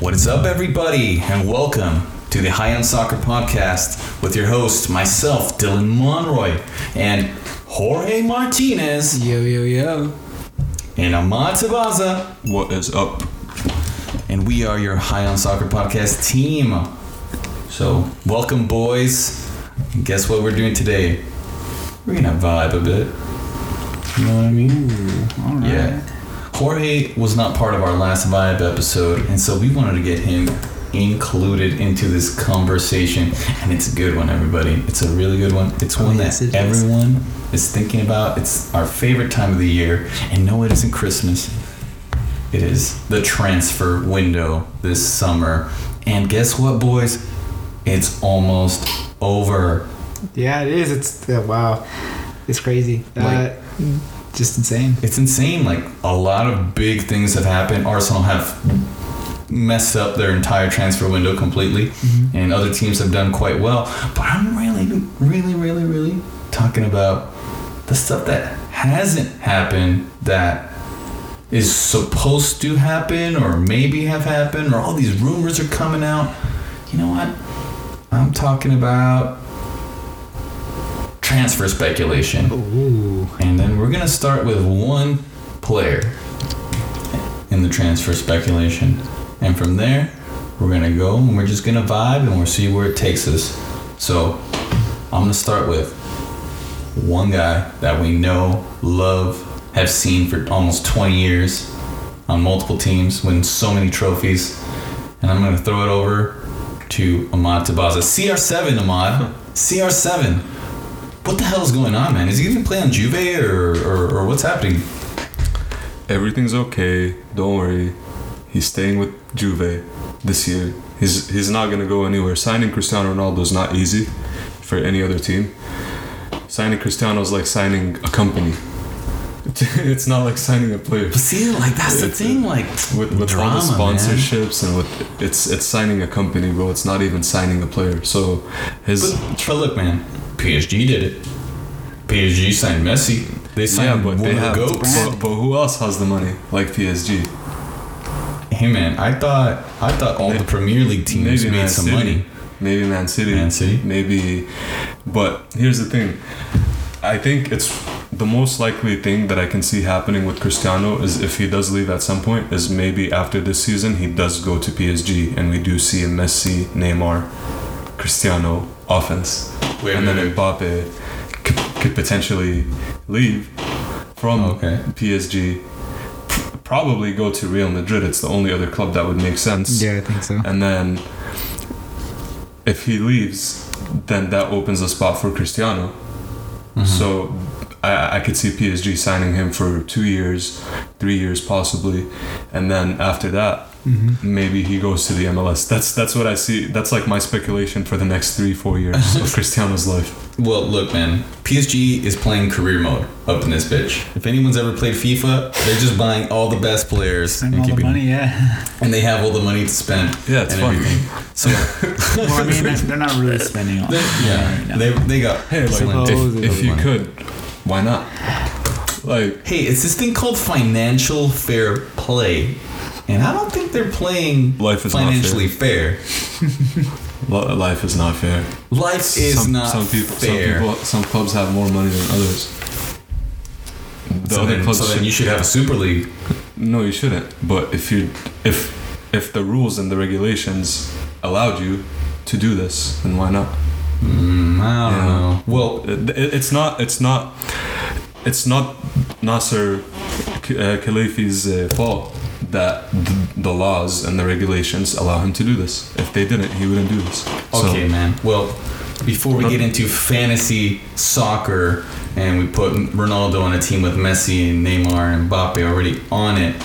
What is up, everybody, and welcome to the High on Soccer podcast with your host, myself, Dylan Monroy, and Jorge Martinez Yo, yo, yo. and Ahmad Tabaza, What is up? and we are your High on Soccer podcast team. So, welcome, boys. And guess what we're doing today? We're gonna vibe a bit. You know what I mean? All right. Yeah. Jorge was not part of our last Vibe episode, and so we wanted to get him included into this conversation. And it's a good one, everybody. It's a really good one. It's Oh, one yes, that it is. everyone is thinking about. It's our favorite time of the year. And no, it isn't Christmas. It is the transfer window this summer. And guess what, boys? It's almost over. Yeah, it is. It's uh, wow. It's crazy. Uh, just insane. It's insane. Like a lot of big things have happened. Arsenal have messed up their entire transfer window completely, mm-hmm. and other teams have done quite well. But I'm really, really, really, really talking about the stuff that hasn't happened that is supposed to happen or maybe have happened or all these rumors are coming out. You know what? I'm talking about transfer speculation. Ooh. And then we're gonna start with one player in the transfer speculation, and from there we're gonna go and we're just gonna vibe and we'll see where it takes us. So I'm gonna start with one guy that we know, love, have seen for almost 20 years on multiple teams, win so many trophies, and I'm gonna throw it over to Ahmad Tabaza. CR7, Ahmad. CR7. What the hell is going on, man? Is he even playing Juve or, or, or what's happening? Everything's okay. Don't worry. He's staying with Juve this year. He's he's not gonna go anywhere. Signing Cristiano Ronaldo is not easy for any other team. Signing Cristiano is like signing a company. It's not like signing a player. But see, like that's the thing, like With, with drama, all the man. sponsorships and with it's it's signing a company, bro. It's not even signing a player. So his But, but look, man, PSG did it. PSG signed Messi. They signed yeah, but they the have. goats. But, but who else has the money like PSG? Hey, man, I thought I thought all the Premier League teams made Man some City. money. Maybe Man City. Man City. Maybe. But here's the thing. I think it's the most likely thing that I can see happening with Cristiano is if he does leave at some point is maybe after this season he does go to PSG and we do see a Messi, Neymar, Cristiano offense. Wait, and wait, then wait. Mbappe could, could potentially leave from Okay. PSG. Probably go to Real Madrid. It's the only other club that would make sense. Yeah, I think so. And then if he leaves, then that opens a spot for Cristiano. Mm-hmm. So I, I could see PSG signing him for two years, three years possibly, and then after that, Mm-hmm. maybe he goes to the MLS. That's that's what I see. That's like my speculation for the next three, four years of Cristiano's life. Well, look, man, PSG is playing career mode up in this bitch. If anyone's ever played FIFA, they're just buying all the best players And all the keeping- money, yeah. and they have all the money to spend. Yeah, it's and fun. everything. So well, I mean, they're- they're not really spending on. They, it yeah, right they, they got Hey, like if, if you money. could, why not? Like Hey, it's this thing called financial fair play, and I don't think they're playing Life is financially fair. li- life is not fair. Life is some, not some people, fair. Some people, some clubs have more money than others. The so other then, clubs so then you should have a super league. No, you shouldn't. But if you if if the rules and the regulations allowed you to do this, then why not? Mm, I don't Yeah. know. Well, It, it- it's not. It's not. It's not Nasser uh, Khelaifi's uh, fault that the, the laws and the regulations allow him to do this. If they didn't, he wouldn't do this. So- okay, man. Well, before we get into fantasy soccer and we put Ronaldo on a team with Messi and Neymar and Mbappe already on it,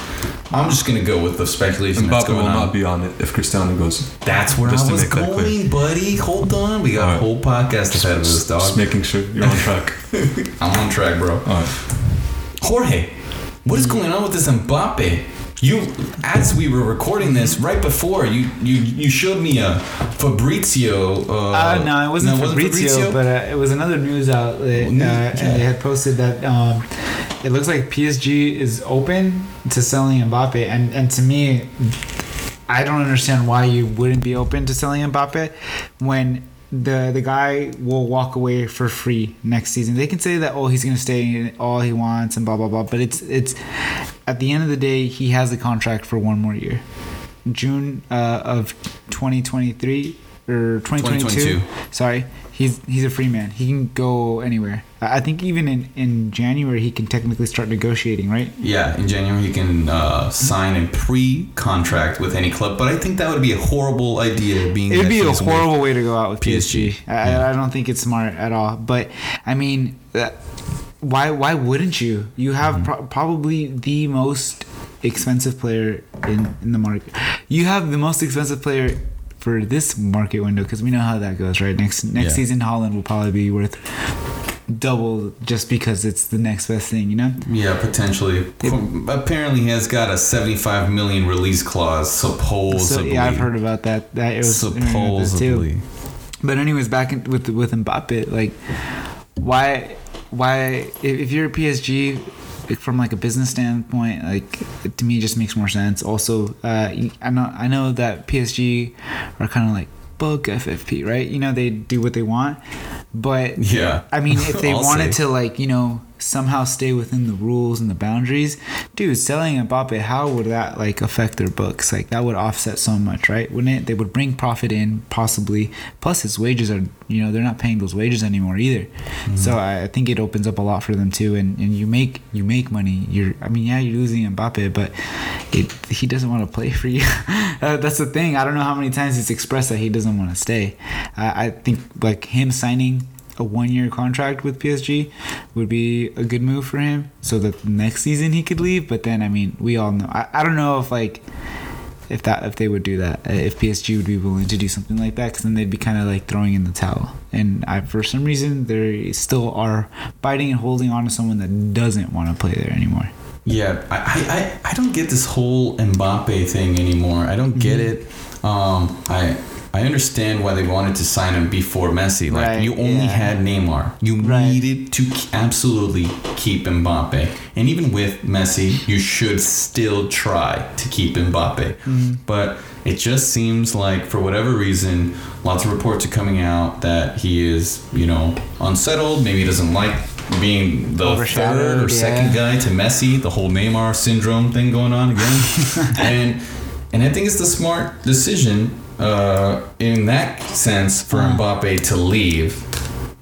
I'm just gonna go with the speculation that's Mbappe going will on. not be on it if Cristiano goes. That's where Just I to was make that clear. going, buddy. Hold on, we got a whole podcast ahead of us, Just dog. making sure you're on track. I'm on track, bro. All right. Jorge, what is going on with this Mbappe? You, as we were recording this right before, you you you showed me a Fabrizio. Uh, Uh, no, it wasn't no, Fabrizio, but uh, it was another news outlet, uh, News- and yeah. they had posted that um, it looks like PSG is open to selling Mbappe, and and to me, I don't understand why you wouldn't be open to selling Mbappe when the the guy will walk away for free next season. They can say that oh he's gonna stay all he wants and blah blah blah, but it's it's at the end of the day he has a contract for one more year. June uh, of 2023 or 2022. 2022. Sorry, he's he's a free man. He can go anywhere. I think even in in January he can technically start negotiating, right? Yeah, in January he can uh, sign a pre-contract with any club, but I think that would be a horrible idea. Being It'd be a horrible way to go out with PSG. PSG. I, Yeah. I don't think it's smart at all. But I mean, that, why why wouldn't you? You have Mm-hmm. pro- probably the most expensive player in in the market. You have the most expensive player for this market window because we know how that goes, right? Next next Yeah. season, Haaland will probably be worth double just because it's the next best thing, you know? Yeah, potentially. Apparently, he has got a 75 million release clause. So Supposedly. yeah, I've heard about that. That it was I heard about this too. supposedly. But anyways, back in, with with Mbappe, like why why if, if you're a PSG like, from like a business standpoint, like to me it just makes more sense. Also, uh, I know I know that PSG are kind of like book FFP, right? You know they do what they want, but Yeah. I mean, if they wanted say. to, like, you know, somehow stay within the rules and the boundaries, dude, selling Mbappe, how would that, like, affect their books? Like, that would offset so much, right? Wouldn't it? They would bring profit in, possibly. Plus, his wages are, you know, they're not paying those wages anymore either. Mm-hmm. So I, I think it opens up a lot for them, too. And, and you make you make money. You're, I mean, yeah, you're losing Mbappe, but it, he doesn't want to play for you. Uh, that's the thing. I don't know how many times he's expressed that he doesn't want to stay. I I think, like, him signing a one year contract with PSG would be a good move for him so that next season he could leave. But then, I mean, we all know. I, I don't know if, like, if that if they would do that uh, if PSG would be willing to do something like that because then they'd be kind of like throwing in the towel and I for some reason they still are biting and holding on to someone that doesn't want to play there anymore Yeah, I, I, I- I don't get this whole Mbappe thing anymore. I don't get Mm-hmm. it. Um, I I understand why they wanted to sign him before Messi. Like Right, you only yeah. had Neymar. You Right. needed to absolutely keep Mbappe. And even with Messi, you should still try to keep Mbappe. Mm-hmm. But it just seems like for whatever reason, lots of reports are coming out that he is, you know, unsettled. Maybe he doesn't like being the third or second yeah. guy to Messi, the whole Neymar syndrome thing going on again. and and I think it's the smart decision uh, in that sense for Uh-huh. Mbappe to leave.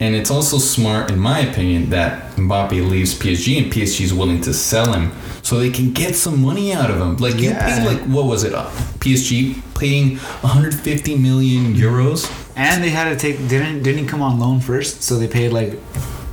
And it's also smart, in my opinion, that Mbappe leaves PSG and PSG is willing to sell him so they can get some money out of him. Like you Yeah. paid like what was it? Uh, PSG paying 150 million euros. and they had to take didn't didn't he come on loan first so they paid like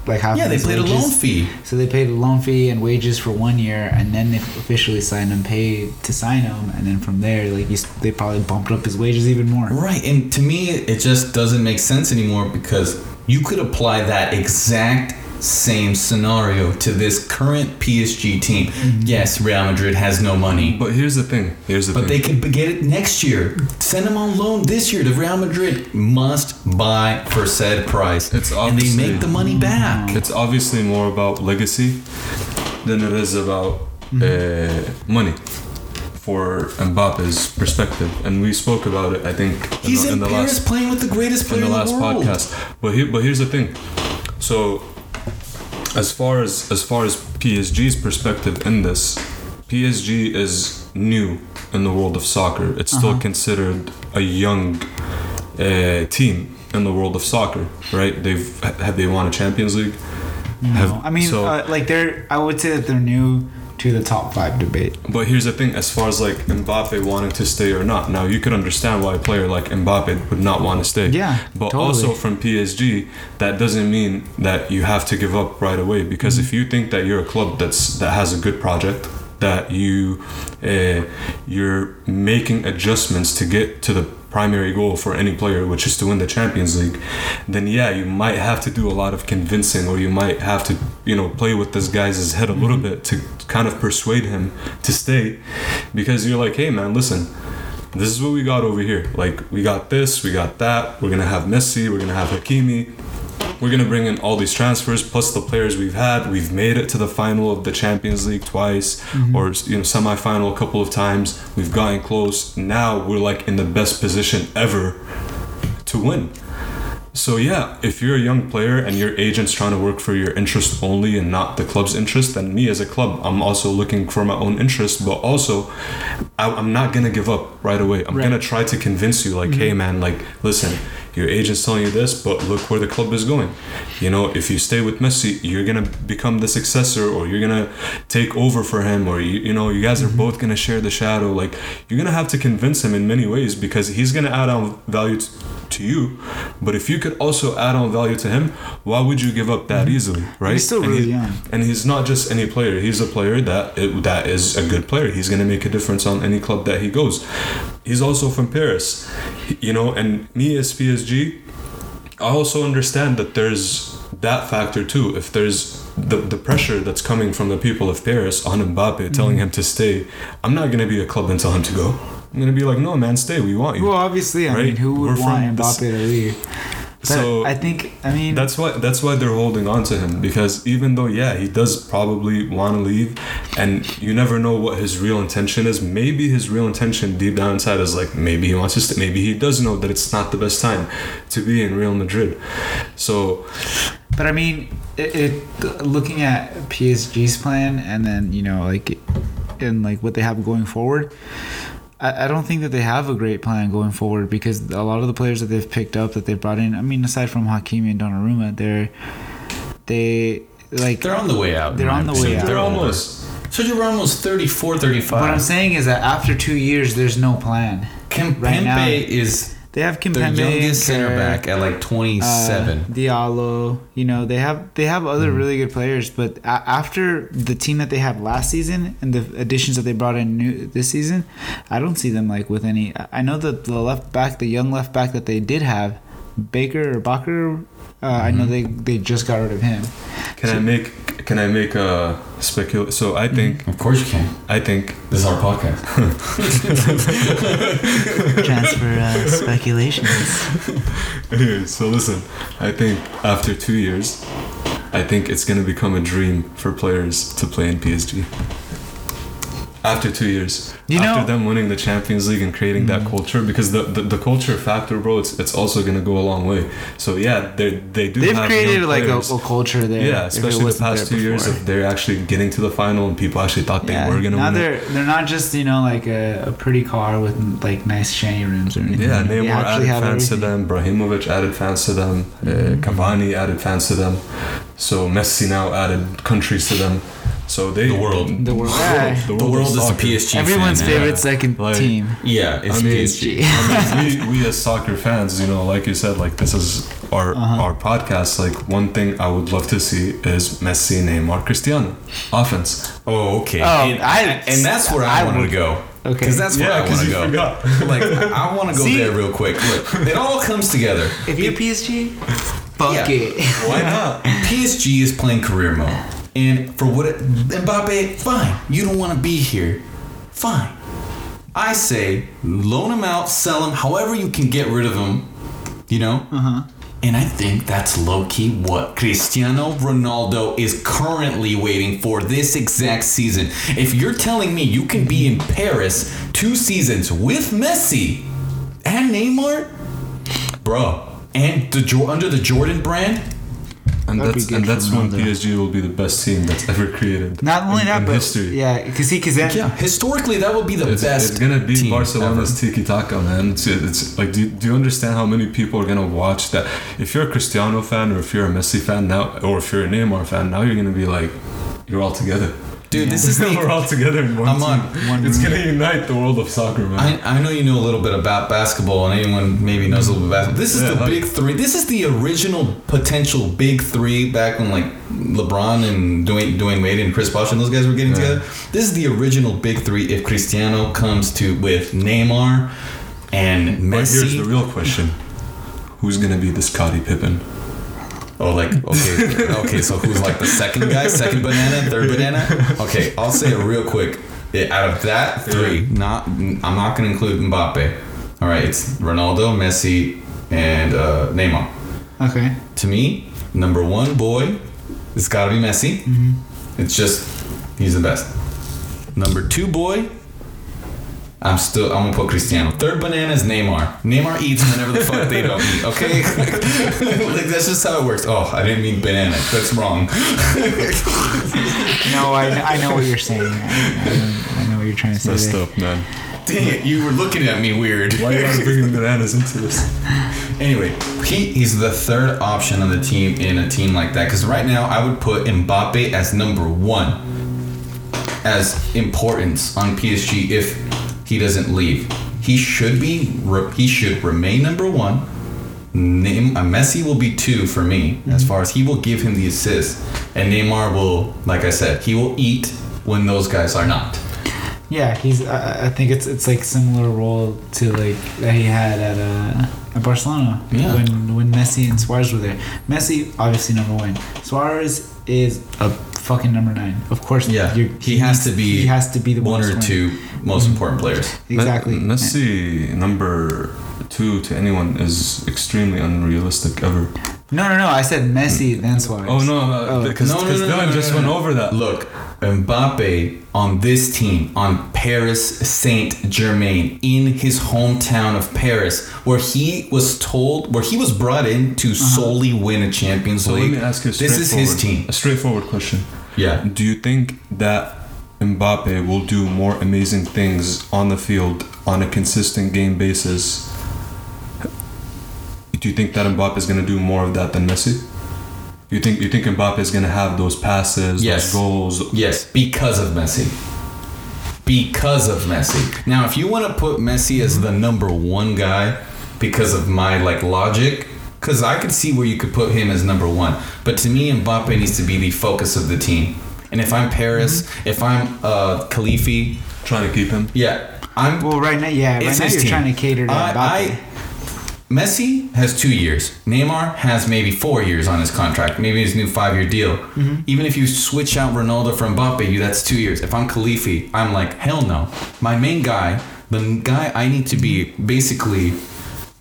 like half Yeah, they paid a loan fee. So they paid a loan fee and wages for one year, and then they officially signed him, paid to sign him, and then from there, like you, they probably bumped up his wages even more. Right, and to me, it just doesn't make sense anymore because you could apply that exact same scenario to this current PSG team. Mm-hmm. Yes, Real Madrid has no money, But here's the thing. Here's the but they thing. could get it next year. Send them on loan this year. The Real Madrid must buy for said price, It's and they make the money back. It's obviously more about legacy than it is about uh, money for Mbappe's perspective. And we spoke about it, I think, in He's the, in, in the Paris last playing with the greatest in player the in the, last world. podcast. But here, but here's the thing. So, as far as as far as PSG's perspective in this, PSG is new in the world of soccer. It's still Uh-huh. considered a young uh, team in the world of soccer, right? They've have they won a Champions League? No, Have- I mean, so- uh, like they're. I would say that they're new to the top five debate. But here's the thing: as far as like Mbappe wanting to stay or not, now you could understand why a player like Mbappe would not want to stay. Yeah, But totally. also from PSG, that doesn't mean that you have to give up right away. Because Mm-hmm. if you think that you're a club that's that has a good project, that you uh, you're making adjustments to get to the primary goal for any player, which is to win the Champions League, then yeah, you might have to do a lot of convincing, or you might have to, you know, play with this guy's head a little mm-hmm. bit to kind of persuade him to stay, because you're like, hey man, listen, this is what we got over here. Like we got this, we got that. We're gonna have Messi, we're gonna have Hakimi. We're gonna bring in all these transfers plus the players we've had. We've made it to the final of the Champions League twice, mm-hmm. or you know, semifinal a couple of times. We've gotten close. Now we're like in the best position ever to win. So yeah, if you're a young player and your agent's trying to work for your interest only and not the club's interest, then me as a club, I'm also looking for my own interest, but also I, I'm not gonna give up right away. I'm Right. gonna try to convince you, like, hey mm-hmm. man, like, listen, your agent's telling you this, but look where the club is going. You know, if you stay with Messi, you're gonna become the successor, or you're gonna take over for him, or you, you know, you guys are mm-hmm. both gonna share the shadow. Like, you're gonna have to convince him in many ways because he's gonna add on value to you. But if you could also add on value to him, why would you give up that mm-hmm. easily, right? He's still And really he- young. and he's not just any player. He's a player that that is a good player. He's gonna make a difference on any club that he goes. He's also from Paris, you know. And me as PSG, I also understand that there's that factor too. If there's the, the pressure that's coming from the people of Paris on Mbappe telling mm-hmm. him to stay, I'm not gonna be a club and tell him to go. I'm gonna be like, no, man, stay. We want you. Well, obviously, I Right? mean, who would We're want Mbappe to leave? But So- I think, I mean, That's why that's why they're holding on to him because even though yeah he does probably want to leave, and you never know what his real intention is. Maybe his real intention deep down inside is like maybe he wants to stay. Maybe he does know that it's not the best time to be in Real Madrid. So But I mean, it, it looking at PSG's plan and then you know like, and like what they have going forward. I, I don't think that they have a great plan going forward because a lot of the players that they've picked up that they've brought in. I mean, aside from Hakimi and Donnarumma, they're they like. They're on the way out. They're on the way out. they're almost Sergio Ramos 34, 35. what I'm saying is that after two years, there's no plan. Kim right now- is They have the Kimpembe, youngest center back at like 27. uh, Diallo. You know they have they have other Mm-hmm. really good players, but a- after the team that they had last season and the additions that they brought in new this season, I don't see them like with any. I- I know that the left back, the young left back that they did have, Baker or Bacher. Uh, I Mm-hmm. know they they just got rid of him. can I make can I make a specul? So I think of course you can. I think This is our podcast. Transfer uh, speculations. Anyway, so listen, I think after two years, I think it's gonna become a dream for players to play in PSG. After two years, You after know- them winning the Champions League and creating that culture, because the, the, the culture factor, bro, it's, it's also gonna go a long way. So yeah, they they do. They've created like a, a culture there. yeah, especially the past two years of they're actually getting to the final and people actually thought yeah, they were gonna now win. it. they're they're not just you know like a, a pretty car with like nice shiny rims or anything. Yeah, They Neymar actually added have fans to them. Brahimovic added fans to them. Uh, Mhm. Cavani added fans to them. So Messi now added countries to them. So they The world. The world. the world, The world of is the soccer. PSG. Everyone's fan now. favorite second Like- team. Yeah, it's I mean, PSG. I mean, we, we as soccer fans, you know, like you said, like this is our Uh-huh. our podcast. Like one thing I would love to see is Messi, Neymar, Cristiano, offense. Oh, okay. Oh, and, I- and that's where I, I wanted would- to go. Okay. Because that's where I want to go. forgot. like, I want to go See? there real quick. Look, it all comes together. If you're PSG, fuck Yeah. it. Why not? PSG is playing career mode. And for what it, Mbappe, fine. You don't want to be here. Fine. I say loan him out, sell him, however you can get rid of him. You know? Uh-huh. And I think that's low key what Cristiano Ronaldo is currently waiting for this exact season. If you're telling me you can be in Paris two seasons with Messi and Neymar, bro, and the under the Jordan brand, And That'd that's and that's when Ronaldo. PSG will be the best team that's ever created. Not only in, that, in but history. yeah, because see, because yeah, historically that would be the It's, best. it's gonna be team Barcelona's tiki taka, man. It's, it's like, do you, do you understand how many people are gonna watch that? If you're a Cristiano fan, or if you're a Messi fan now, or if you're a Neymar fan, now you're gonna be like, you're all together. Dude, this is We're all together in one I'm on one it's room. gonna unite the world of soccer, man. I, I know you know a little bit about basketball, and anyone maybe knows a little bit about basketball. This is Yeah, the like- big three. This is the original potential big three back when like LeBron and Dwyane, Dwyane Wade and Chris Bosh and those guys were getting Yeah. together. This is the original big three. If Cristiano comes to with Neymar and but here's the real question: Who's gonna be the Scottie Pippen? Oh like okay, okay. So who's like the second guy, second banana, third banana? Okay, I'll say it real quick. It- out of that three, not I'm not gonna include Mbappe. All right, it's Ronaldo, Messi, and uh, Neymar. okay, To me, number one boy, it's got to be Messi. Mm-hmm. It's just he's the best. Number two boy, I'm still I'm gonna put Cristiano. Third banana is Neymar. Neymar eats whenever the fuck they don't eat. Okay, like that's just how it works. Oh, I didn't mean banana. That's wrong. No, I, I know what you're saying. I, I, I know what you're trying to say. Messed there. up, man. Dang it, you were looking at me weird. Why are you gotta bring bananas into this? Anyway, he, he's the third option on the team in a team like that. Because right now, I would put Mbappe as number one as importance on PSG if he doesn't leave. He should be. He should remain number one. Name, uh, Messi will be two for me as far as he will give him the assist, and Neymar will, like I said, he will eat when those guys are not. Yeah, he's. Uh, I think it's it's like similar role to like that he had at uh, at Barcelona Yeah. when when Messi and Suarez were there. Messi obviously number one. Suarez is a fucking number nine. Of course. Yeah, you're- he has to be He has to be the one most or winning. two most important players. Exactly. Me- Messi number two to anyone is extremely unrealistic ever. No, no, no. I said Messi oh, then Suarez. Oh no, uh, Oh. because No, no, no, no, Dylan no, just no, went over that. Look, Mbappe on this team, on Paris Saint Germain, in his hometown of Paris, where he was told, where he was brought in to uh-huh. solely win a Champions So let me ask you this is his team. A straightforward question. Yeah. Do you think that Mbappe will do more amazing things on the field on a consistent game basis? Do you think that Mbappe is going to do more of that than Messi? You think you think Mbappe is going to have those passes, Yes. those goals? Yes, because of Messi. Because of Messi. Now, if you want to put Messi as the number one guy because of my like logic, because I could see where you could put him as number one, but to me, Mbappe needs to be the focus of the team. And if I'm Paris, if I'm uh, Khelaifi, Trying to keep him. yeah, I'm Well, right now, yeah, right now his you're team. trying to cater to I- Mbappe. I- Messi has two years. Neymar has maybe four years on his contract, maybe his new five-year deal. Mm-hmm. Even if you switch out Ronaldo from Mbappe, you that's two years. If I'm Khelaifi, I'm like hell no. My main guy, the guy I need to be basically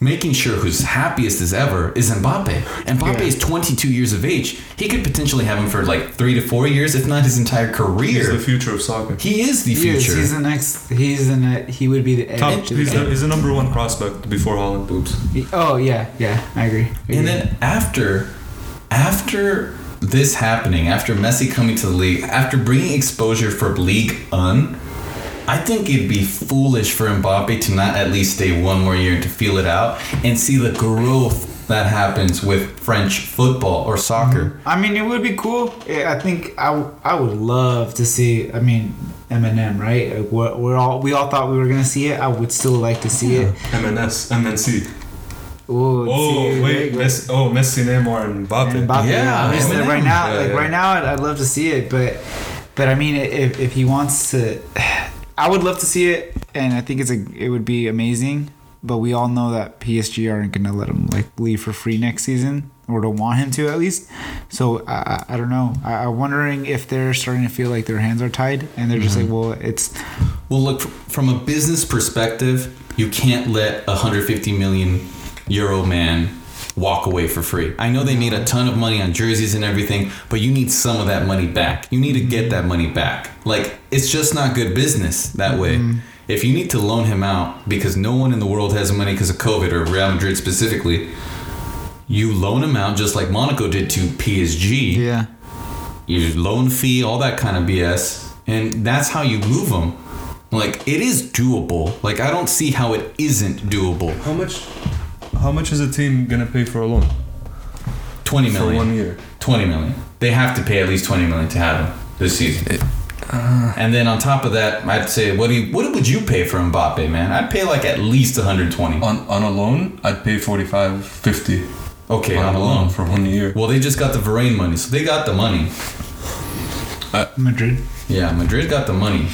making sure who's happiest as ever is Mbappe. Mbappe Yeah. is 22 years of age. He could potentially have him for like three to four years, if not his entire career. He's career. the future of soccer. he is the He is, future. he's the next. He's the ne- He would be the edge. Top, to he's, the the, he's the number one prospect before Haaland. Oops. Oh yeah, yeah, I agree. I agree. And then after, after this happening, after Messi coming to the league, after bringing exposure for League Un, I think it'd be foolish for Mbappe to not at least stay one more year to feel it out and see the growth that happens with French football or soccer. Mm-hmm. I mean, it would be cool. I think I, w- I would love to see. I mean, Eminem, right? Like, We're, we're all we all thought we were gonna see it. I would still like to see it. MNS, MNC. Ooh, Oh see, wait, like, Messi, oh Messi, Neymar, and Mbappe. and Mbappe, Yeah, I'm just saying Eminem. right now, Yeah, like yeah. right now, I'd, I'd love to see it, but but I mean, if if he wants to, I would love to see it, and I think it's a it would be amazing. But we all know that PSG aren't gonna let him like leave for free next season, or don't want him to at least. So I, I- I don't know. I, I'm wondering if they're starting to feel like their hands are tied, and they're just like, mm-hmm. well, it's Well, look, from a business perspective, you can't let a 150 million euro man walk away for free. I know they made a ton of money on jerseys and everything, but you need some of that money back. You need to get mm-hmm. that money back. Like, it's just not good business that way. Mm-hmm. If you need to loan him out because no one in the world has money because of COVID or Real Madrid specifically, you loan him out just like Monaco did to PSG yeah. your loan fee, all that kind of BS, and that's how you move them. Like it is doable. Like I don't see how it isn't doable. How much? How much is a team gonna pay for a loan Twenty million for one year? Twenty million. They have to pay at least twenty million to have him this season. Uh, and then on top of that, I'd say, what do you, what would you pay for Mbappe, man? I'd pay like at least 120. On on a loan, I'd pay 45, 50 Okay, on, on a a loan loan. for one year. Well, they just got the Varane money, so they got the money. Uh, Madrid. Yeah, Madrid got the money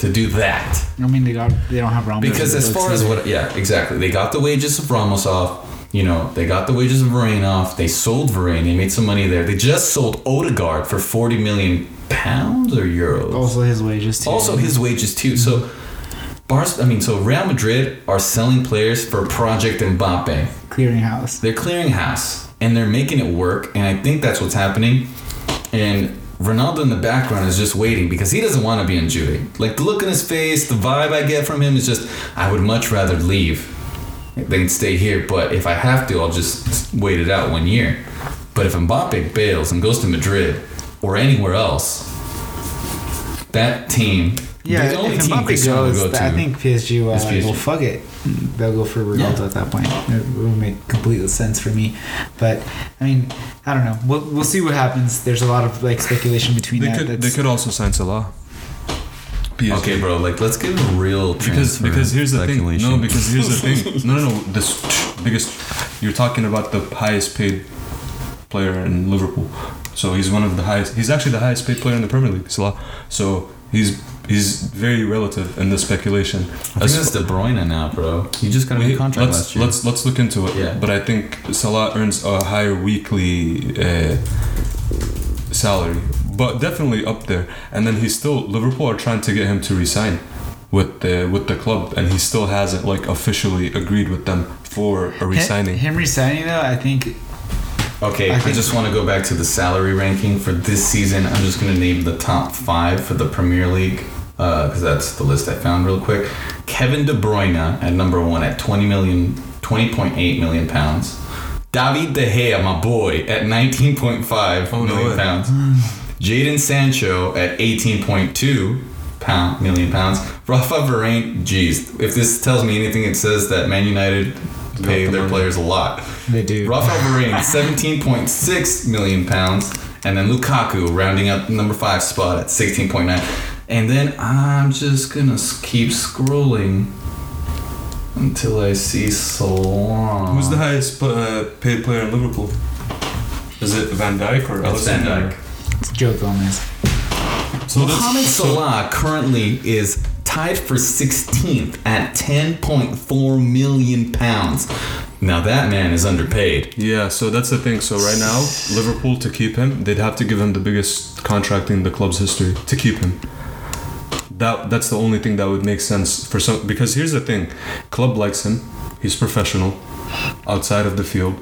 to do that. I mean, they got they don't have Ramos. Because as far as what, yeah, exactly. They got the wages of Ramos off. You know, they got the wages of Varane off. They sold Varane. They made some money there. They just sold Odegaard for forty million pounds or euros. also his wages too. Also, his wages too. So, Bars. I mean, so Real Madrid are selling players for Project Mbappe. clearinghouse. They're clearing house. and they're making it work. And I think that's what's happening. And Ronaldo in the background is just waiting because he doesn't want to be in Juve. Like the look on his face, the vibe I get from him is just, I would much rather leave than stay here. But if I have to, I'll just wait it out one year. But if Mbappe bails and goes to Madrid or anywhere else, that team, Yeah, the only if team Mbappe will goes, go to, I think PSG will uh, like, PSG. well, fuck it. They'll go for Ronaldo Yeah. at that point. It would make complete sense for me. But I mean, I don't know. We'll, we'll see what happens. There's a lot of like speculation between They that. could they could also sign Salah. PSG. Okay, bro. Like, let's give a real Because transfer because here's the thing. speculation. No, because here's the thing. No, no, no. This biggest. You're talking about the highest paid player in Liverpool. So he's one of the highest. He's actually the highest paid player in the Premier League. Salah. So he's he's very relative in the speculation. I think As- that's De Bruyne now, bro. He just got a new contract let's last year. let's let's look into it. Yeah. But I think Salah earns a higher weekly uh, salary, but definitely up there. And then he's still Liverpool are trying to get him to resign with the with the club, and he still hasn't like officially agreed with them for a Him- resigning. Him resigning though, I think Okay, I I, just want to go back to the salary ranking for this season. I'm just going to name the top five for the Premier League uh, because that's the list I found real quick. Kevin De Bruyne at number one at 20 million, 20.8 million pounds. David De Gea, my boy, at 19.5 Oh, no pounds. Jadon Sancho at 18.2 pound million pounds. Rafa Varane, geez, if this tells me anything, it says that Man United pay the their money. players a lot. they do. Rafael Varane, 17.6 million pounds. And then Lukaku rounding up the number five spot at 16.9. And then I'm just going to keep scrolling until I see Salah. Who's the highest uh, paid player in Liverpool? Is it Van Dijk or It's Van Alisson? Dijk. It's Joe Gomez. So that's- Mohamed so- Salah currently is tied for 16th at 10.4 million pounds. Now that man is underpaid. Yeah, so that's the thing. So right now, Liverpool to keep him, they'd have to give him the biggest contract in the club's history to keep him. That that's the only thing that would make sense for some. Because here's the thing, club likes him. He's professional, outside of the field.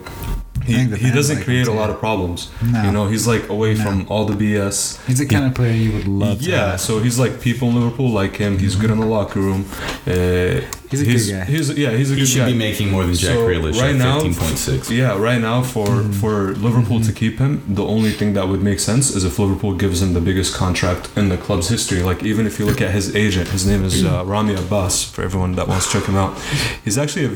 He, he doesn't like create a lot of problems. No. You know, he's like away No. from all the BS. He's the kind of player you would love. to Yeah, so he's like people in Liverpool like him. He's good in the locker room. Uh, He's a good guy. He's, yeah, he's a He good should be making more than Jack So, Grealish right at now- 15.6. Yeah, right now for Mm-hmm. for Liverpool to keep him, the only thing that would make sense is if Liverpool gives him the biggest contract in the club's history. Like even if you look at his agent, his name is uh, Ramy Abbas. For everyone that wants to check him out, he's actually a,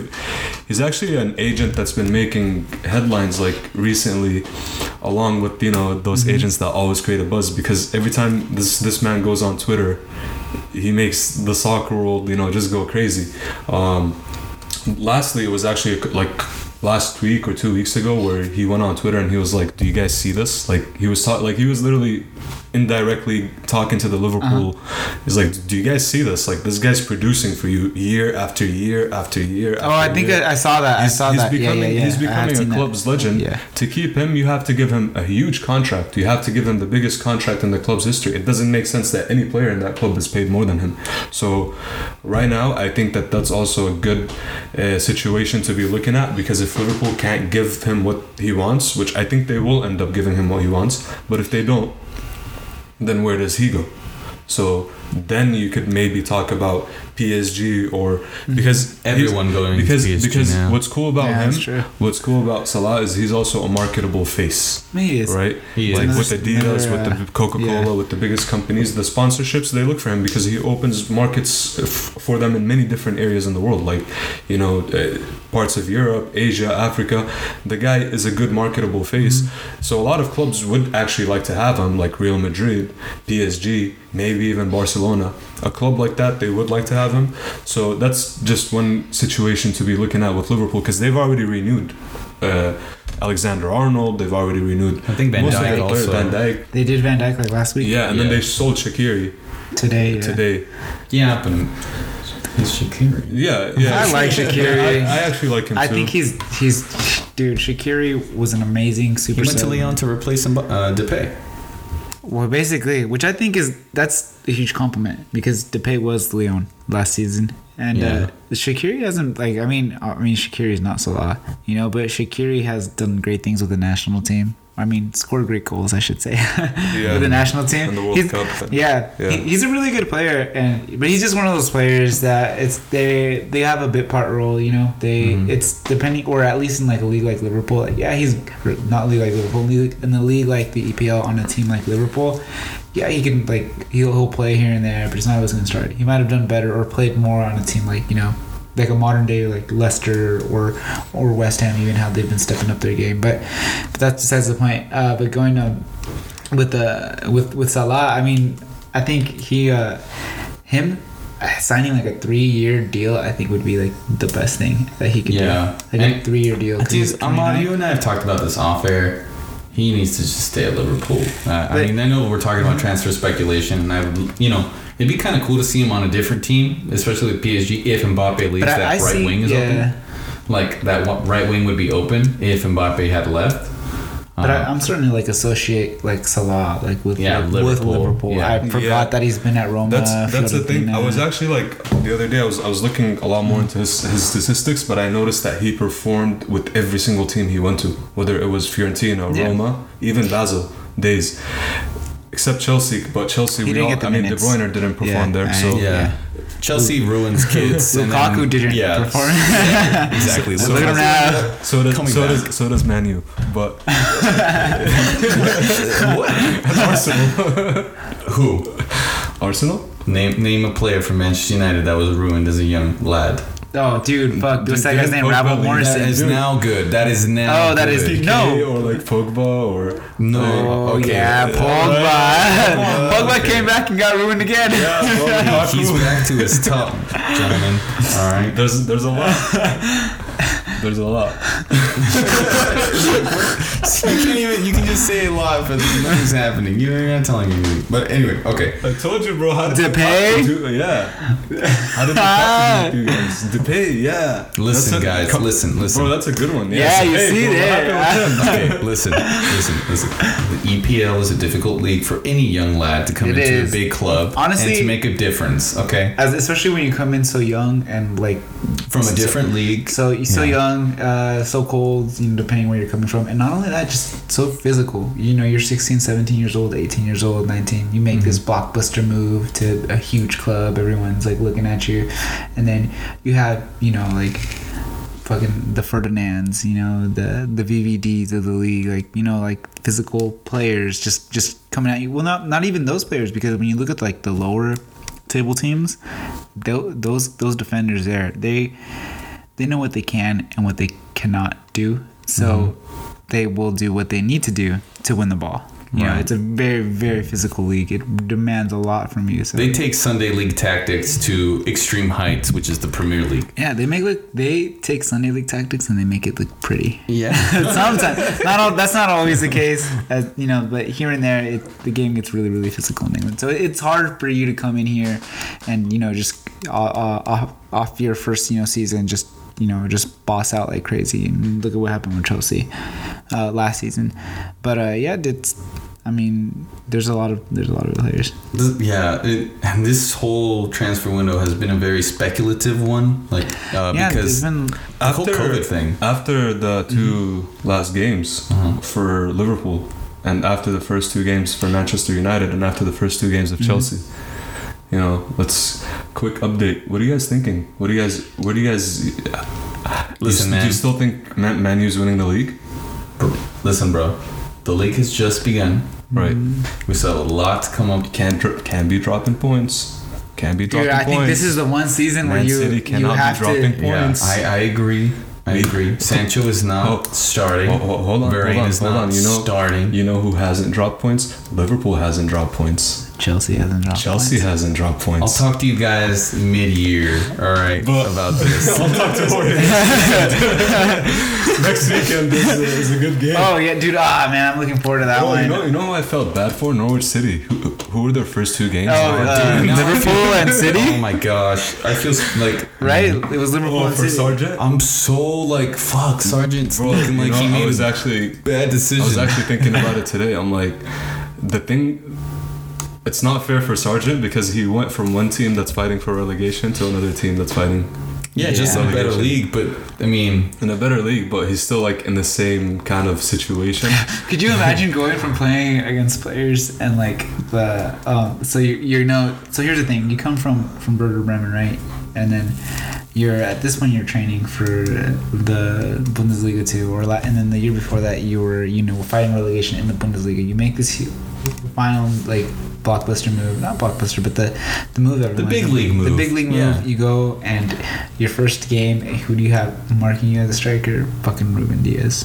he's actually an agent that's been making headlines like recently, along with you know those Mm-hmm. agents that always create a buzz because every time this this man goes on Twitter, he makes the soccer world you know just go crazy. Um, lastly it was actually like last week or two weeks ago where he went on twitter and he was like do you guys see this like he was talk like he was literally indirectly talking to the liverpool he's like do you guys see this like this guy's producing for you year after year after year Oh, I think year. I, I saw that. I He's, saw he's that. becoming yeah, yeah, yeah. he's becoming a that. club's legend. Yeah. To keep him, you have to give him a huge contract. You have to give him the biggest contract in the club's history. It doesn't make sense that any player in that club is paid more than him. So, right now, I think that that's also a good uh, situation to be looking at because if Liverpool can't give him what he wants, which I think they will end up giving him what he wants, but if they don't, then where does he go? So then you could maybe talk about PSG or because Everyone going because to PSG because now. what's cool about Yeah, him what's cool about Salah is he's also a marketable face He is. right He is. like with Another- Adidas another, with the Coca-Cola yeah. with the biggest companies the sponsorships they look for him because he opens markets f- for them in many different areas in the world like you know uh, parts of Europe Asia Africa the guy is a good marketable face Mm-hmm. so a lot of clubs would actually like to have him like Real Madrid PSG maybe even Barcelona a club like that they would like to have him so that's just one situation to be looking at with Liverpool because they've already renewed uh, Alexander Arnold they've already renewed I think Van most of Dijk also. Van Dijk. They did Van Dijk like last week. Yeah, and then they sold Shaqiri Today. Yeah. today. Yeah, but he's Shaqiri. Yeah, yeah. I like Shaqiri. I, I actually like him I too. think he's he's dude. Shaqiri was an amazing He super. went to Lyon to replace him, uh, Depay. Well, basically, which I think is that's a huge compliment because Depay was Lyon last season, and Yeah. uh, Shaqiri hasn't like I mean I mean Shaqiri is not Salah, you know, but Shaqiri has done great things with the national team. I mean, scored great goals, I should say, with the national team. the World He's- Cup. Yeah, Yeah. He, he's a really good player, and but he's just one of those players that it's they they have a bit part role. You know, they Mm-hmm. it's depending, or at least in like a league like Liverpool. Like, yeah, he's not league like Liverpool. League, in the league like the EPL on a team like Liverpool, yeah, he can like he'll he'll play here and there, but he's not always gonna start. He might have done better or played more on a team like you know. Like a modern day like Leicester or or West Ham, even how they've been stepping up their game, but but that's besides the point. Uh, but going to with the with with Salah, I mean, I think he uh him uh, signing like a three year deal, I think would be like the best thing that he could Yeah. do. Like a And- three year deal. Dude, 29. you and I have talked about this off air. He needs to just stay at Liverpool. Uh, I mean, I know we're talking about transfer speculation, and I would, you know, it'd be kind of cool to see him on a different team, especially with PSG if Mbappe leaves. I- that I right see- wing is yeah. open. Like that right wing would be open if Mbappe had left. But I, Uh, I'm starting to like associate like Salah like with Yeah, like, Liverpool. with Liverpool. Yeah. I forgot Yeah. that he's been at Roma. That's that's the thing. I was actually like the other day. I was I was looking a lot more into his, his statistics, but I noticed that he performed with every single team he went to, whether it was Fiorentina, Yeah. Roma, even Basel days, except Chelsea. But Chelsea, He we didn't all, get the I mean, De minutes. Bruyne didn't perform Yeah, there, I- so yeah. Chelsea ruins kids. and Lukaku then- didn't yeah, perform. Exactly. So- Look at so does Coming so back. does so does Manu, but what? Arsenal, Who? Arsenal. Name name a player from Manchester United that was ruined as a young lad. Oh, dude, fuck! What's that Dude, guy's name? Pogba Ravel leaves That Morrison. is now good. That is now. Oh, that is- good. No. or like Pogba or No. Oh okay. yeah, Pogba. Pogba came back and got ruined again. He's back to his top, gentlemen. All right. There's there's a lot. There's a lot. you can't even. You can just say a lot, but nothing's happening. You're not telling me. But anyway, okay. I told you, bro. How did Depay? Do, yeah. How did talk to you guys? Depay, yeah. Listen, a- guys. come- listen, listen. Bro, that's a good one. Yeah, you Depay, see bro, what there. happened with him? okay, listen, listen, listen. The EPL is a difficult league for any young lad to come It into is. a big club Honestly- and to make a difference. Okay, As especially when you come in so young and like from a different league. so you're so Yeah. young, uh, so cold, you know, depending where you're coming from, and not only that, just so physical. You know, you're 16, 17 years old, 18 years old, 19. You make this blockbuster move to a huge club. Everyone's like looking at you, and then you have you know like fucking the Ferdinands, you know, the the VVDs of the league, like you know, like physical players just just coming at you. Well, not not even those players because when you look at like the lower table teams, tho- those those defenders there, they they know what they can and what they cannot do. So they will do what they need to do to win the ball. You know, it's a very very physical league. It demands a lot from you. So They take Sunday league tactics to extreme heights, which is the Premier League. yeah, they make look they take Sunday league tactics and they make it look pretty. Yeah. Sometimes not all, that's not always the case, as, you know. But here and there, it, the game gets really, really physical in England. So it's hard for you to come in here and you know just uh, uh, off, off your first you know season, just you know just boss out like crazy. And look at what happened with Chelsea uh, last season. But uh, yeah, it's. I mean, there's a lot of there's a lot of players. Yeah, it, and this whole transfer window has been a very speculative one, like uh, yeah, because there's been the whole COVID thing. After the 2 last games Uh-huh. for Liverpool, and after the first two games for Manchester United, and after the first two games of Mhm. Chelsea, you know, let's quick update. What are you guys thinking? What do you guys? What do you guys? Listen, you, man. Do you still think Man, Man U's winning the league? Bro, listen, bro, the league has just begun. Right. We still have a lot to come up. Can dro- can be dropping points. Can be dropping Dude, I points. think this is the one season where you City you cannot be have dropping to. points. Yeah, I, I agree. I We- agree. Sancho is not Oh. starting. Oh, oh, hold on, Varane hold on, is hold not on. You know, starting. you know who hasn't dropped points? Liverpool hasn't dropped points. Chelsea hasn't dropped. Chelsea points. hasn't dropped points. I'll talk to you guys mid-year. All right, But- about this. I'll talk to Jordan. Next weekend is, is a good game. Oh yeah, dude. Ah man, I'm looking forward to that Oh, one. you know, you know who I felt bad for? Norwich City. Who, who were their first two games? Oh, Oh, uh, dude, now Liverpool and City? Oh my gosh, I feel like right? It was Liverpool oh and for City. Sargent. I'm so like fuck. Sargent's Bro, looking you like know, he I made was actually bad decision. I was actually thinking about it today. I'm like, the thing. It's not fair for Sargent because he went from one team that's fighting for relegation to another team that's fighting Yeah, just Yeah. a better league, but I mean, in a better league, but he's still like in the same kind of situation. Could you imagine going from playing against players and like the um so you you know so here's the thing you come from from Werder Bremen right and then you're at this point you're training for the Bundesliga too or la- and then the year before that you were you know fighting relegation in the Bundesliga you make this final like blockbuster move not blockbuster but the the move that everyone- big league the move. big league move Yeah. you go and your first game who do you have marking you as a striker fucking Ruben Dias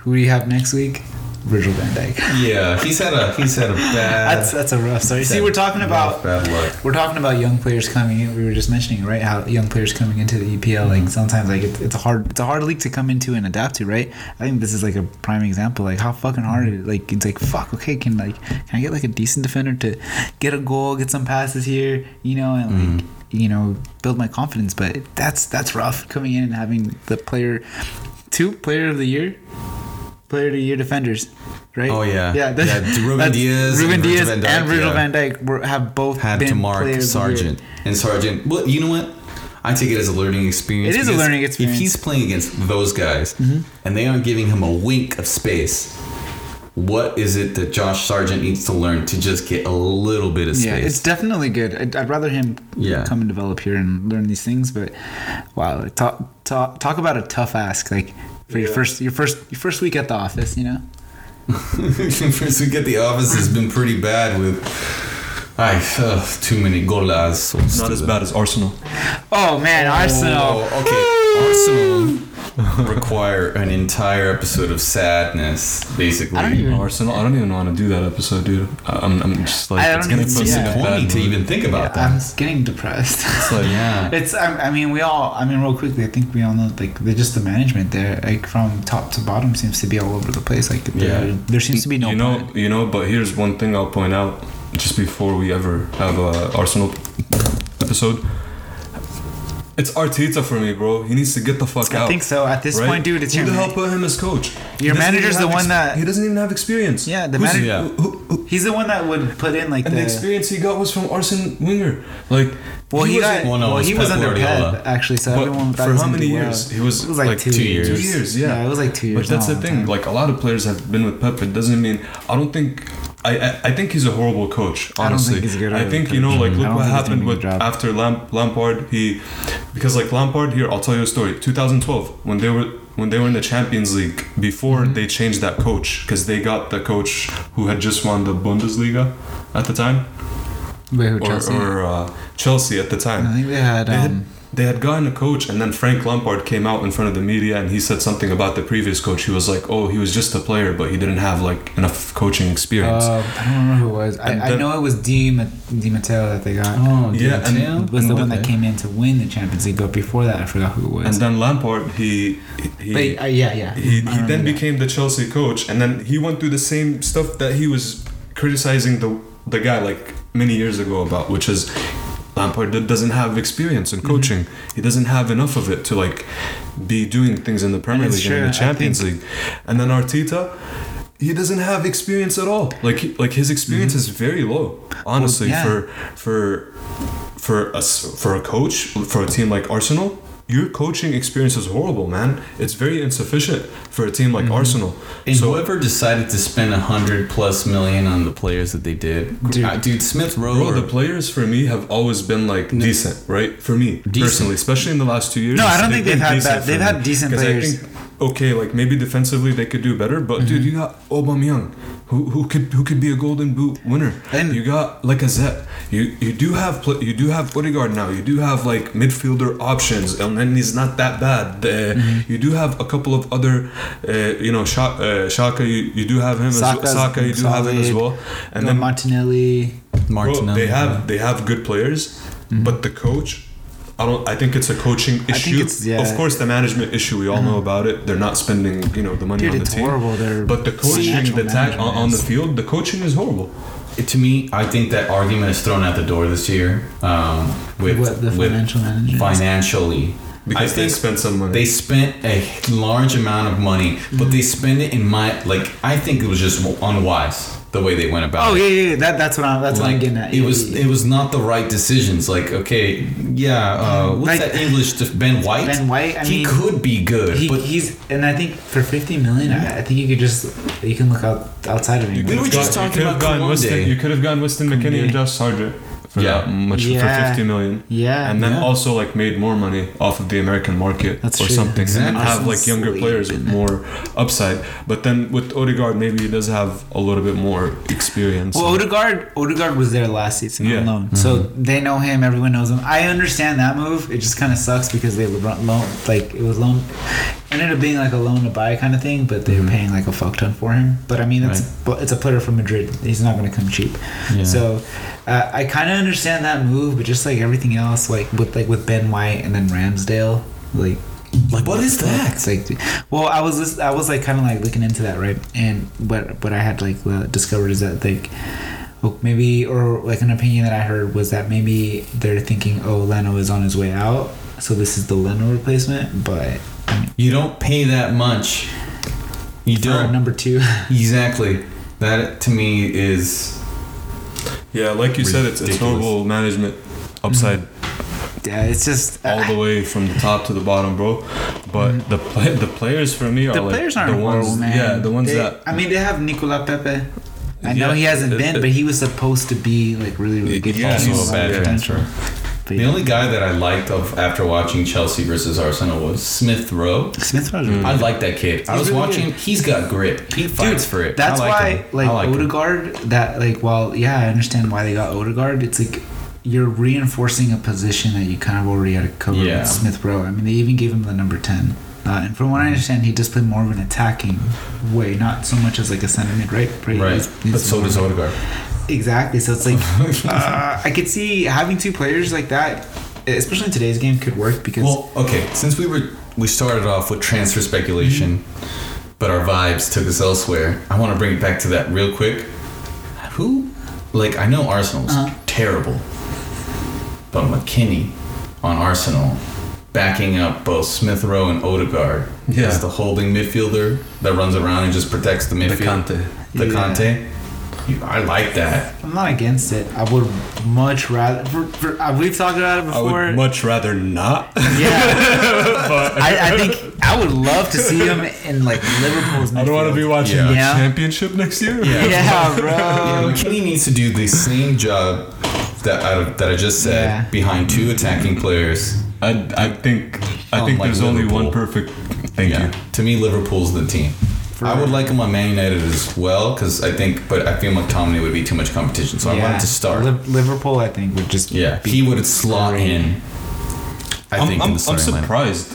who do you have next week? Virgil van Dijk. yeah, he's had a he's had a bad. That's that's a rough story. See, we're talking about bad luck. we're talking about young players coming in. We were just mentioning right how young players coming into the EPL. Mm-hmm. Like sometimes like it's, it's a hard it's a hard league to come into and adapt to. Right. I think this is like a prime example. Like how fucking hard mm-hmm. it like it's like fuck. Okay, can like can I get like a decent defender to get a goal, get some passes here, you know, and like mm-hmm. you know build my confidence. But that's that's rough coming in and having the player two player of the year player of the year defenders, right? Oh, yeah. yeah. That's, Yeah, Ruben that's- Dias Ruben and Virgil Dias van Dijk, and Virgil yeah. van Dijk were, have both had to mark players of the year. Sargent and Sargent. Well, you know what? I take it as a learning experience. It is a learning experience. Mm-hmm. If he's playing against those guys and they aren't giving him a wink of space, what is it that Josh Sargent needs to learn to just get a little bit of space? Yeah, it's definitely good. I'd, I'd rather him Yeah. come and develop here and learn these things. But wow, talk talk talk about a tough ask. Like for your first your first your first week at the office, you know. First week at the office has been pretty bad with. I uh, too many golas. So Not as bad as Arsenal. Oh man, Arsenal. Oh, okay. Arsenal require an entire episode of sadness, basically. I don't even- Arsenal. I don't even want to do that episode, dude. I- I'm, I'm just like I it's don't gonna even- put us yeah. a disappointing to even think about that. I'm that. getting depressed. It's like yeah. It's. I, I mean, we all. I mean, real quickly, I think we all know. Like, they're just the management there, like from top to bottom, seems to be all over the place. Like, there, Yeah. there seems to be no. you know, plan. you know. But here's one thing I'll point out, just before we ever have a Arsenal episode. It's Arteta for me, bro. He needs to get the fuck out. I think so. At this right? point, dude, it's who your the hell put him as coach? Your manager's the one that- he doesn't even have experience. Yeah, the manager. yeah. who- who- who- He's the one that would put in like and the, the. experience he got was from Arsene Wenger. Like, well, he, got. well, no, well, he was under Pep actually. So But everyone for he how many years? He was It was like, like two, two years. Two years, yeah. it was like two years. But that's the thing. time. Like a lot of players have been with Pep. It doesn't mean I don't think. I, I, I think he's a horrible coach. I Honestly, think he's good I think you know, like look what happened with after Lamp, Lampard. He because like Lampard here. I'll tell you a story. 2012 when they were when they were in the Champions League before Mm-hmm. they changed that coach because they got the coach who had just won the Bundesliga at the time Wait, who, or, Chelsea? or uh, Chelsea at the time. I think they had. They Um, had, they had gotten a coach, and then Frank Lampard came out in front of the media and he said something about the previous coach. He was like, "Oh, he was just a player, but he didn't have like enough coaching experience." uh, I don't remember who it was. I, And I know it was Di, Ma- Di Matteo that they got. Oh, Yeah, and- Matteo? It was the and one that came in to win the Champions League, but before that, I forgot who it was. and then Lampard, he he but, uh, yeah, yeah. he, he remember then that. became the Chelsea coach, and then he went through the same stuff that he was criticizing the the guy like many years ago about, which is Lampard doesn't have experience Mm-hmm. in coaching. He doesn't have enough of it to like be doing things in the Premier League and in the Champions League. And then Arteta, he doesn't have experience at all. Like he- like his experience is very low, honestly, Mm-hmm. yeah. for for for a s- for a coach for a team like Arsenal. Your coaching experience is horrible, man. It's very insufficient for a team like Mm-hmm. Arsenal. And so, whoever decided to spend a hundred plus million on the players that they did, Dude. dude, dude Smith Rowe. Bro, the players for me have always been like decent, right? For me personally, especially in the last two years. No, I don't think they've had decent bad- they've me. had decent 'Cause players. I think okay, like maybe defensively they could do better, but dude, Mm-hmm. you got Aubameyang, who who could who could be a Golden Boot winner. And- you got like a Zet. You you do have you do have Odegaard now. You do have like midfielder options, and then he's not that bad. Uh, Mm-hmm. You do have a couple of other, uh, you know, Sha- uh, Xhaka. You, you do have him Saka's as Saka. You do have him as well, and then got Martinelli. Bro, Martinelli. they have they have good players, but the coach, I don't. I think it's a coaching think issue. it's- yeah. Of course, the management issue. We all know about it. They're not spending you know the money Dude, on the it's team. horrible. They're But the coaching, the tag on, on the field, the coaching is horrible. to me, I think that argument is thrown out the door this year. Um, with What, the financial management? financially, Because I they spent some money. they spent a large amount of money, but they spend it in my like. I think it was just unwise the way they went about Oh it. yeah, yeah, yeah. That, that's what I'm. That's what I'm getting at. It was yeah, it was not the right decisions. Like okay, yeah, uh, what's Like- that English? Just Ben White. Ben White, I he mean, could be good, He, but he's and I think for 50 million, I, I think you could just you can look out outside of him. We were just talking about gone Weston. Kunde. You could have gone Weston McKennie and Josh Sargent for Yeah. that much Yeah. for 50 million. Yeah, and then Yeah. also like made more money off of the American market That's or true. something, Exactly. and have like Arsenal's younger players with more upside. But then with Odegaard, maybe he does have a little bit more experience. Well, Odegaard, Odegaard was there last season Yeah. on loan, Mm-hmm. so they know him. Everyone knows him. I understand that move. It just kind of sucks because they LeBron loan like it was loan ended up being like a loan to buy kind of thing, but they were paying like a fuck ton for him. But I mean, it's but it's a player from Madrid. He's not going to come cheap. Yeah. So uh, I kind of understand that move, but just like everything else, like with like with Ben White and then Ramsdale, like like what is that? it's like, well, I was I was like kind of like looking into that, right? And what what I had like uh, discovered is that like, well, maybe or like an opinion that I heard was that maybe they're thinking, oh, Leno is on his way out, so this is the Leno replacement. But You don't pay that much. You don't. number two, Exactly. That to me is yeah, like you said, it's, it's Ridiculous. horrible management upside yeah, it's just all the way from the top to the bottom, bro. But the play, the players for me are Mm-hmm. the like players aren't the ones, horrible, man. yeah, the ones They- that I mean, they have Nicola Pepe. I know he hasn't it- been, it- but he was supposed to be like really, really good. Yeah, he's also a bad lot transfer. The only guy that I liked of after watching Chelsea versus Arsenal was Smith Rowe. Smith was Mm. I like that kid. I was really watching. He's got grit. He fights for it. That's like why, him. like like him. Odegaard, that like, while yeah, I understand why they got Odegaard. It's like you're reinforcing a position that you kind of already had covered Yeah. with Smith Rowe. I mean, they even gave him the number ten. Uh, and from what I understand, he does play more of an attacking way, not so much as like a center mid, right? Right, He's- he's but so does Odegaard. Exactly. So it's like uh, I could see having two players like that, especially in today's game, could work because Well, okay. Since we were we started off with transfer speculation, but our vibes took us elsewhere. I want to bring it back to that real quick. Who, like, I know Arsenal's Uh-huh. terrible, but McKennie on Arsenal, backing up both Smith Rowe and Odegaard Yeah. as the holding midfielder that runs around and just protects the midfield. the midfield. Kante. The Yeah. Conte. You- I like that. I'm not against it. I would much rather. For, for, uh, we've talked about it before. I would much rather not. Yeah, I, I think I would love to see him in like Liverpool's. I don't want to be watching Yeah. the Yeah. championship next year. Yeah. Yeah, bro. Yeah, McKennie needs to do the same job that I, that I just said Yeah. behind two attacking players. I, I think I think Unlike there's only one perfect. Thank yeah. you. To me, Liverpool's the team. For- I would like him on Man United as well because I think, but I feel McTominay would be too much competition, so I wanted to start. Liv- Liverpool, I think, would just yeah, be he would slot in. I I'm, think I'm, in I'm the starting lineup. surprised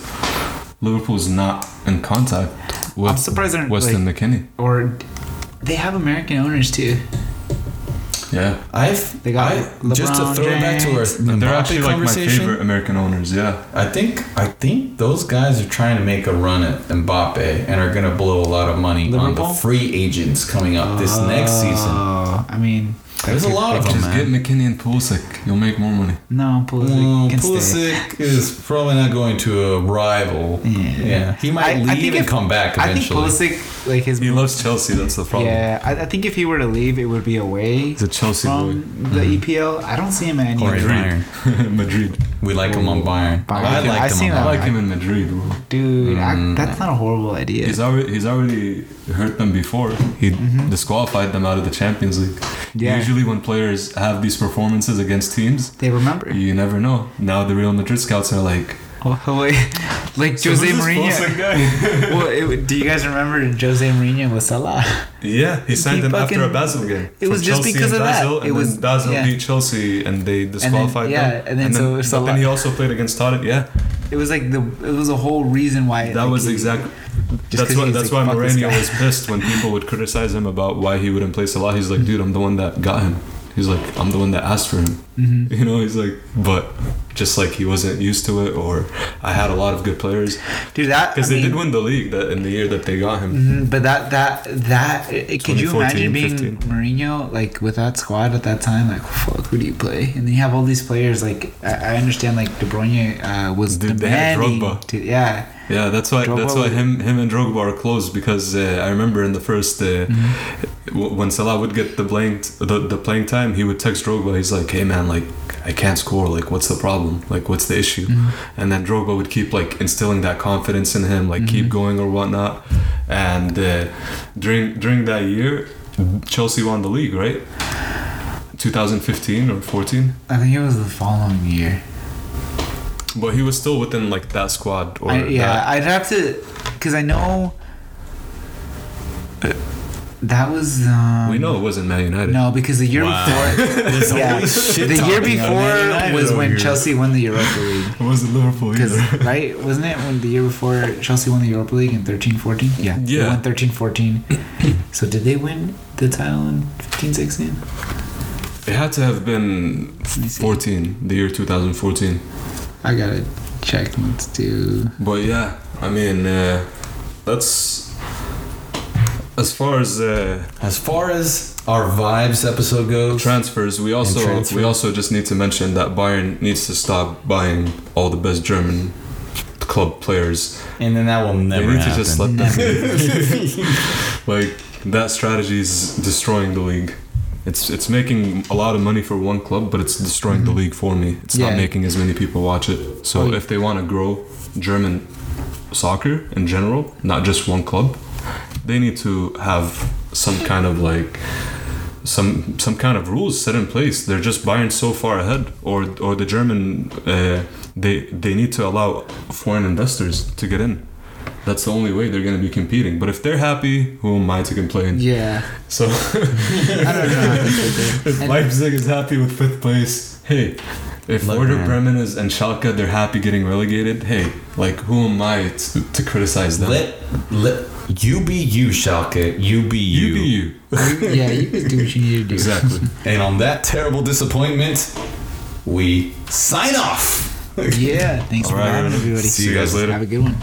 Liverpool's not in contact with I'm surprised they're Weston like, McKennie. or they have American owners too. Yeah. I've They got I, just to LeBron throw it back to our James. They're actually like my favorite American owners. Yeah. I think I think those guys are trying to make a run at Mbappe and are going to blow a lot of money on the free agents coming up this next oh, season. Oh, I mean, There's a lot of them, Just man. get McKennie and Pulisic. You'll make more money. no, Pulisic Well, can stay. Pulisic is probably not going to a rival. Yeah. he might I- I leave think and if- come back I think eventually. Pulisic, like his, He loves Chelsea. That's the problem. yeah, I, I think if he were to leave, it would be away He's a Chelsea boy. from the EPL. I don't see him at any Or other Bayern. Madrid. We like him on Bayern. Bayern. I I like seen him that. on I like him in Madrid, bro. Dude, I, Mm. that's not a horrible idea. He's already he's already hurt them before. He disqualified them out of the Champions League. Mm-hmm. Yeah. Usually, when players have these performances against teams, they remember. you never know. Now the Real Madrid scouts are like, Oh, wait, like "So Jose Mourinho. Well, it, do you guys remember Jose Mourinho with Salah? yeah, he signed He him after a fucking- Basel game. it was just Chelsea because and of that. It and was- then Basel yeah. beat Chelsea and they disqualified yeah, them. and then so but Salah- then he also played against Tottenham. Yeah, It was like the it was a whole reason why that like, was he- exact. just why. That's like, why "Fuck Mourinho was pissed when people would criticize him about why he wouldn't play Salah. He's like, dude, I'm the one that got him. He's like, I'm the one that asked for him. Mhm. You know, he's like, but just like he wasn't used to it, or I had a lot of good players Do that because they mean, did win the league that in the year that they got him. mhm, But that that that it, could you imagine being 15. Mourinho like with that squad at that time? Like fuck, who do you play? And then you have all these players. Like I, I understand like De Bruyne uh, was Dude, they had demanding. Drogba. To, yeah, Yeah, that's why Drogba that's why him him and Drogba are close because uh, I remember in the first uh, w- when Salah would get the playing the, the playing time, he would text Drogba. He's like, "Hey man, like I can't score. Like what's the problem? Like what's the issue?" And then Drogba would keep like instilling that confidence in him, like keep going or whatnot. And uh, during during that year, Chelsea won the league, right? 2015 or 14. I think it was the following year. But he was still within like that squad. Or I, yeah, that- I'd have to, because I know uh, that was. Um, we know it wasn't Man United. No, because the year Wow. before, yeah, the year talking on Man before was when here. Chelsea won the Europa League. it wasn't Liverpool Because either. right, wasn't it when the year before Chelsea won the Europa League in 13-14? Yeah, they Yeah. won 13-14. so did they win the title in 15-16? It had to have been Let me see. 14, the year 2014. I gotta check. Let's do. But yeah, I mean, uh, that's as far as uh, As far as our vibes episode goes, transfers. We also transfer. we also just need to mention that Bayern needs to stop buying all the best German club players. and then that will never they need happen. to just let them. like that strategy is destroying the league. It's it's making a lot of money for one club, but it's destroying the league for me. It's Yeah. not making as many people watch it. So Oh, yeah. if they want to grow German soccer in general, not just one club, they need to have some kind of like some some kind of rules set in place. They're just buying so far ahead, or or the German uh, they they need to allow foreign investors to get in. That's the only way they're going to be competing. But if they're happy, who am I to complain? Yeah, So I don't know. if Leipzig is happy with fifth place, hey. If Look, Werder. Bremen is and Schalke they're happy getting relegated, hey, like who am I to, to criticize them? Let let you be you, Schalke. You be you. you be you. yeah, you can do what you need to do. Exactly. And on that terrible disappointment, we sign off. Yeah, thanks All for right. having everybody. See you guys later. Have a good one.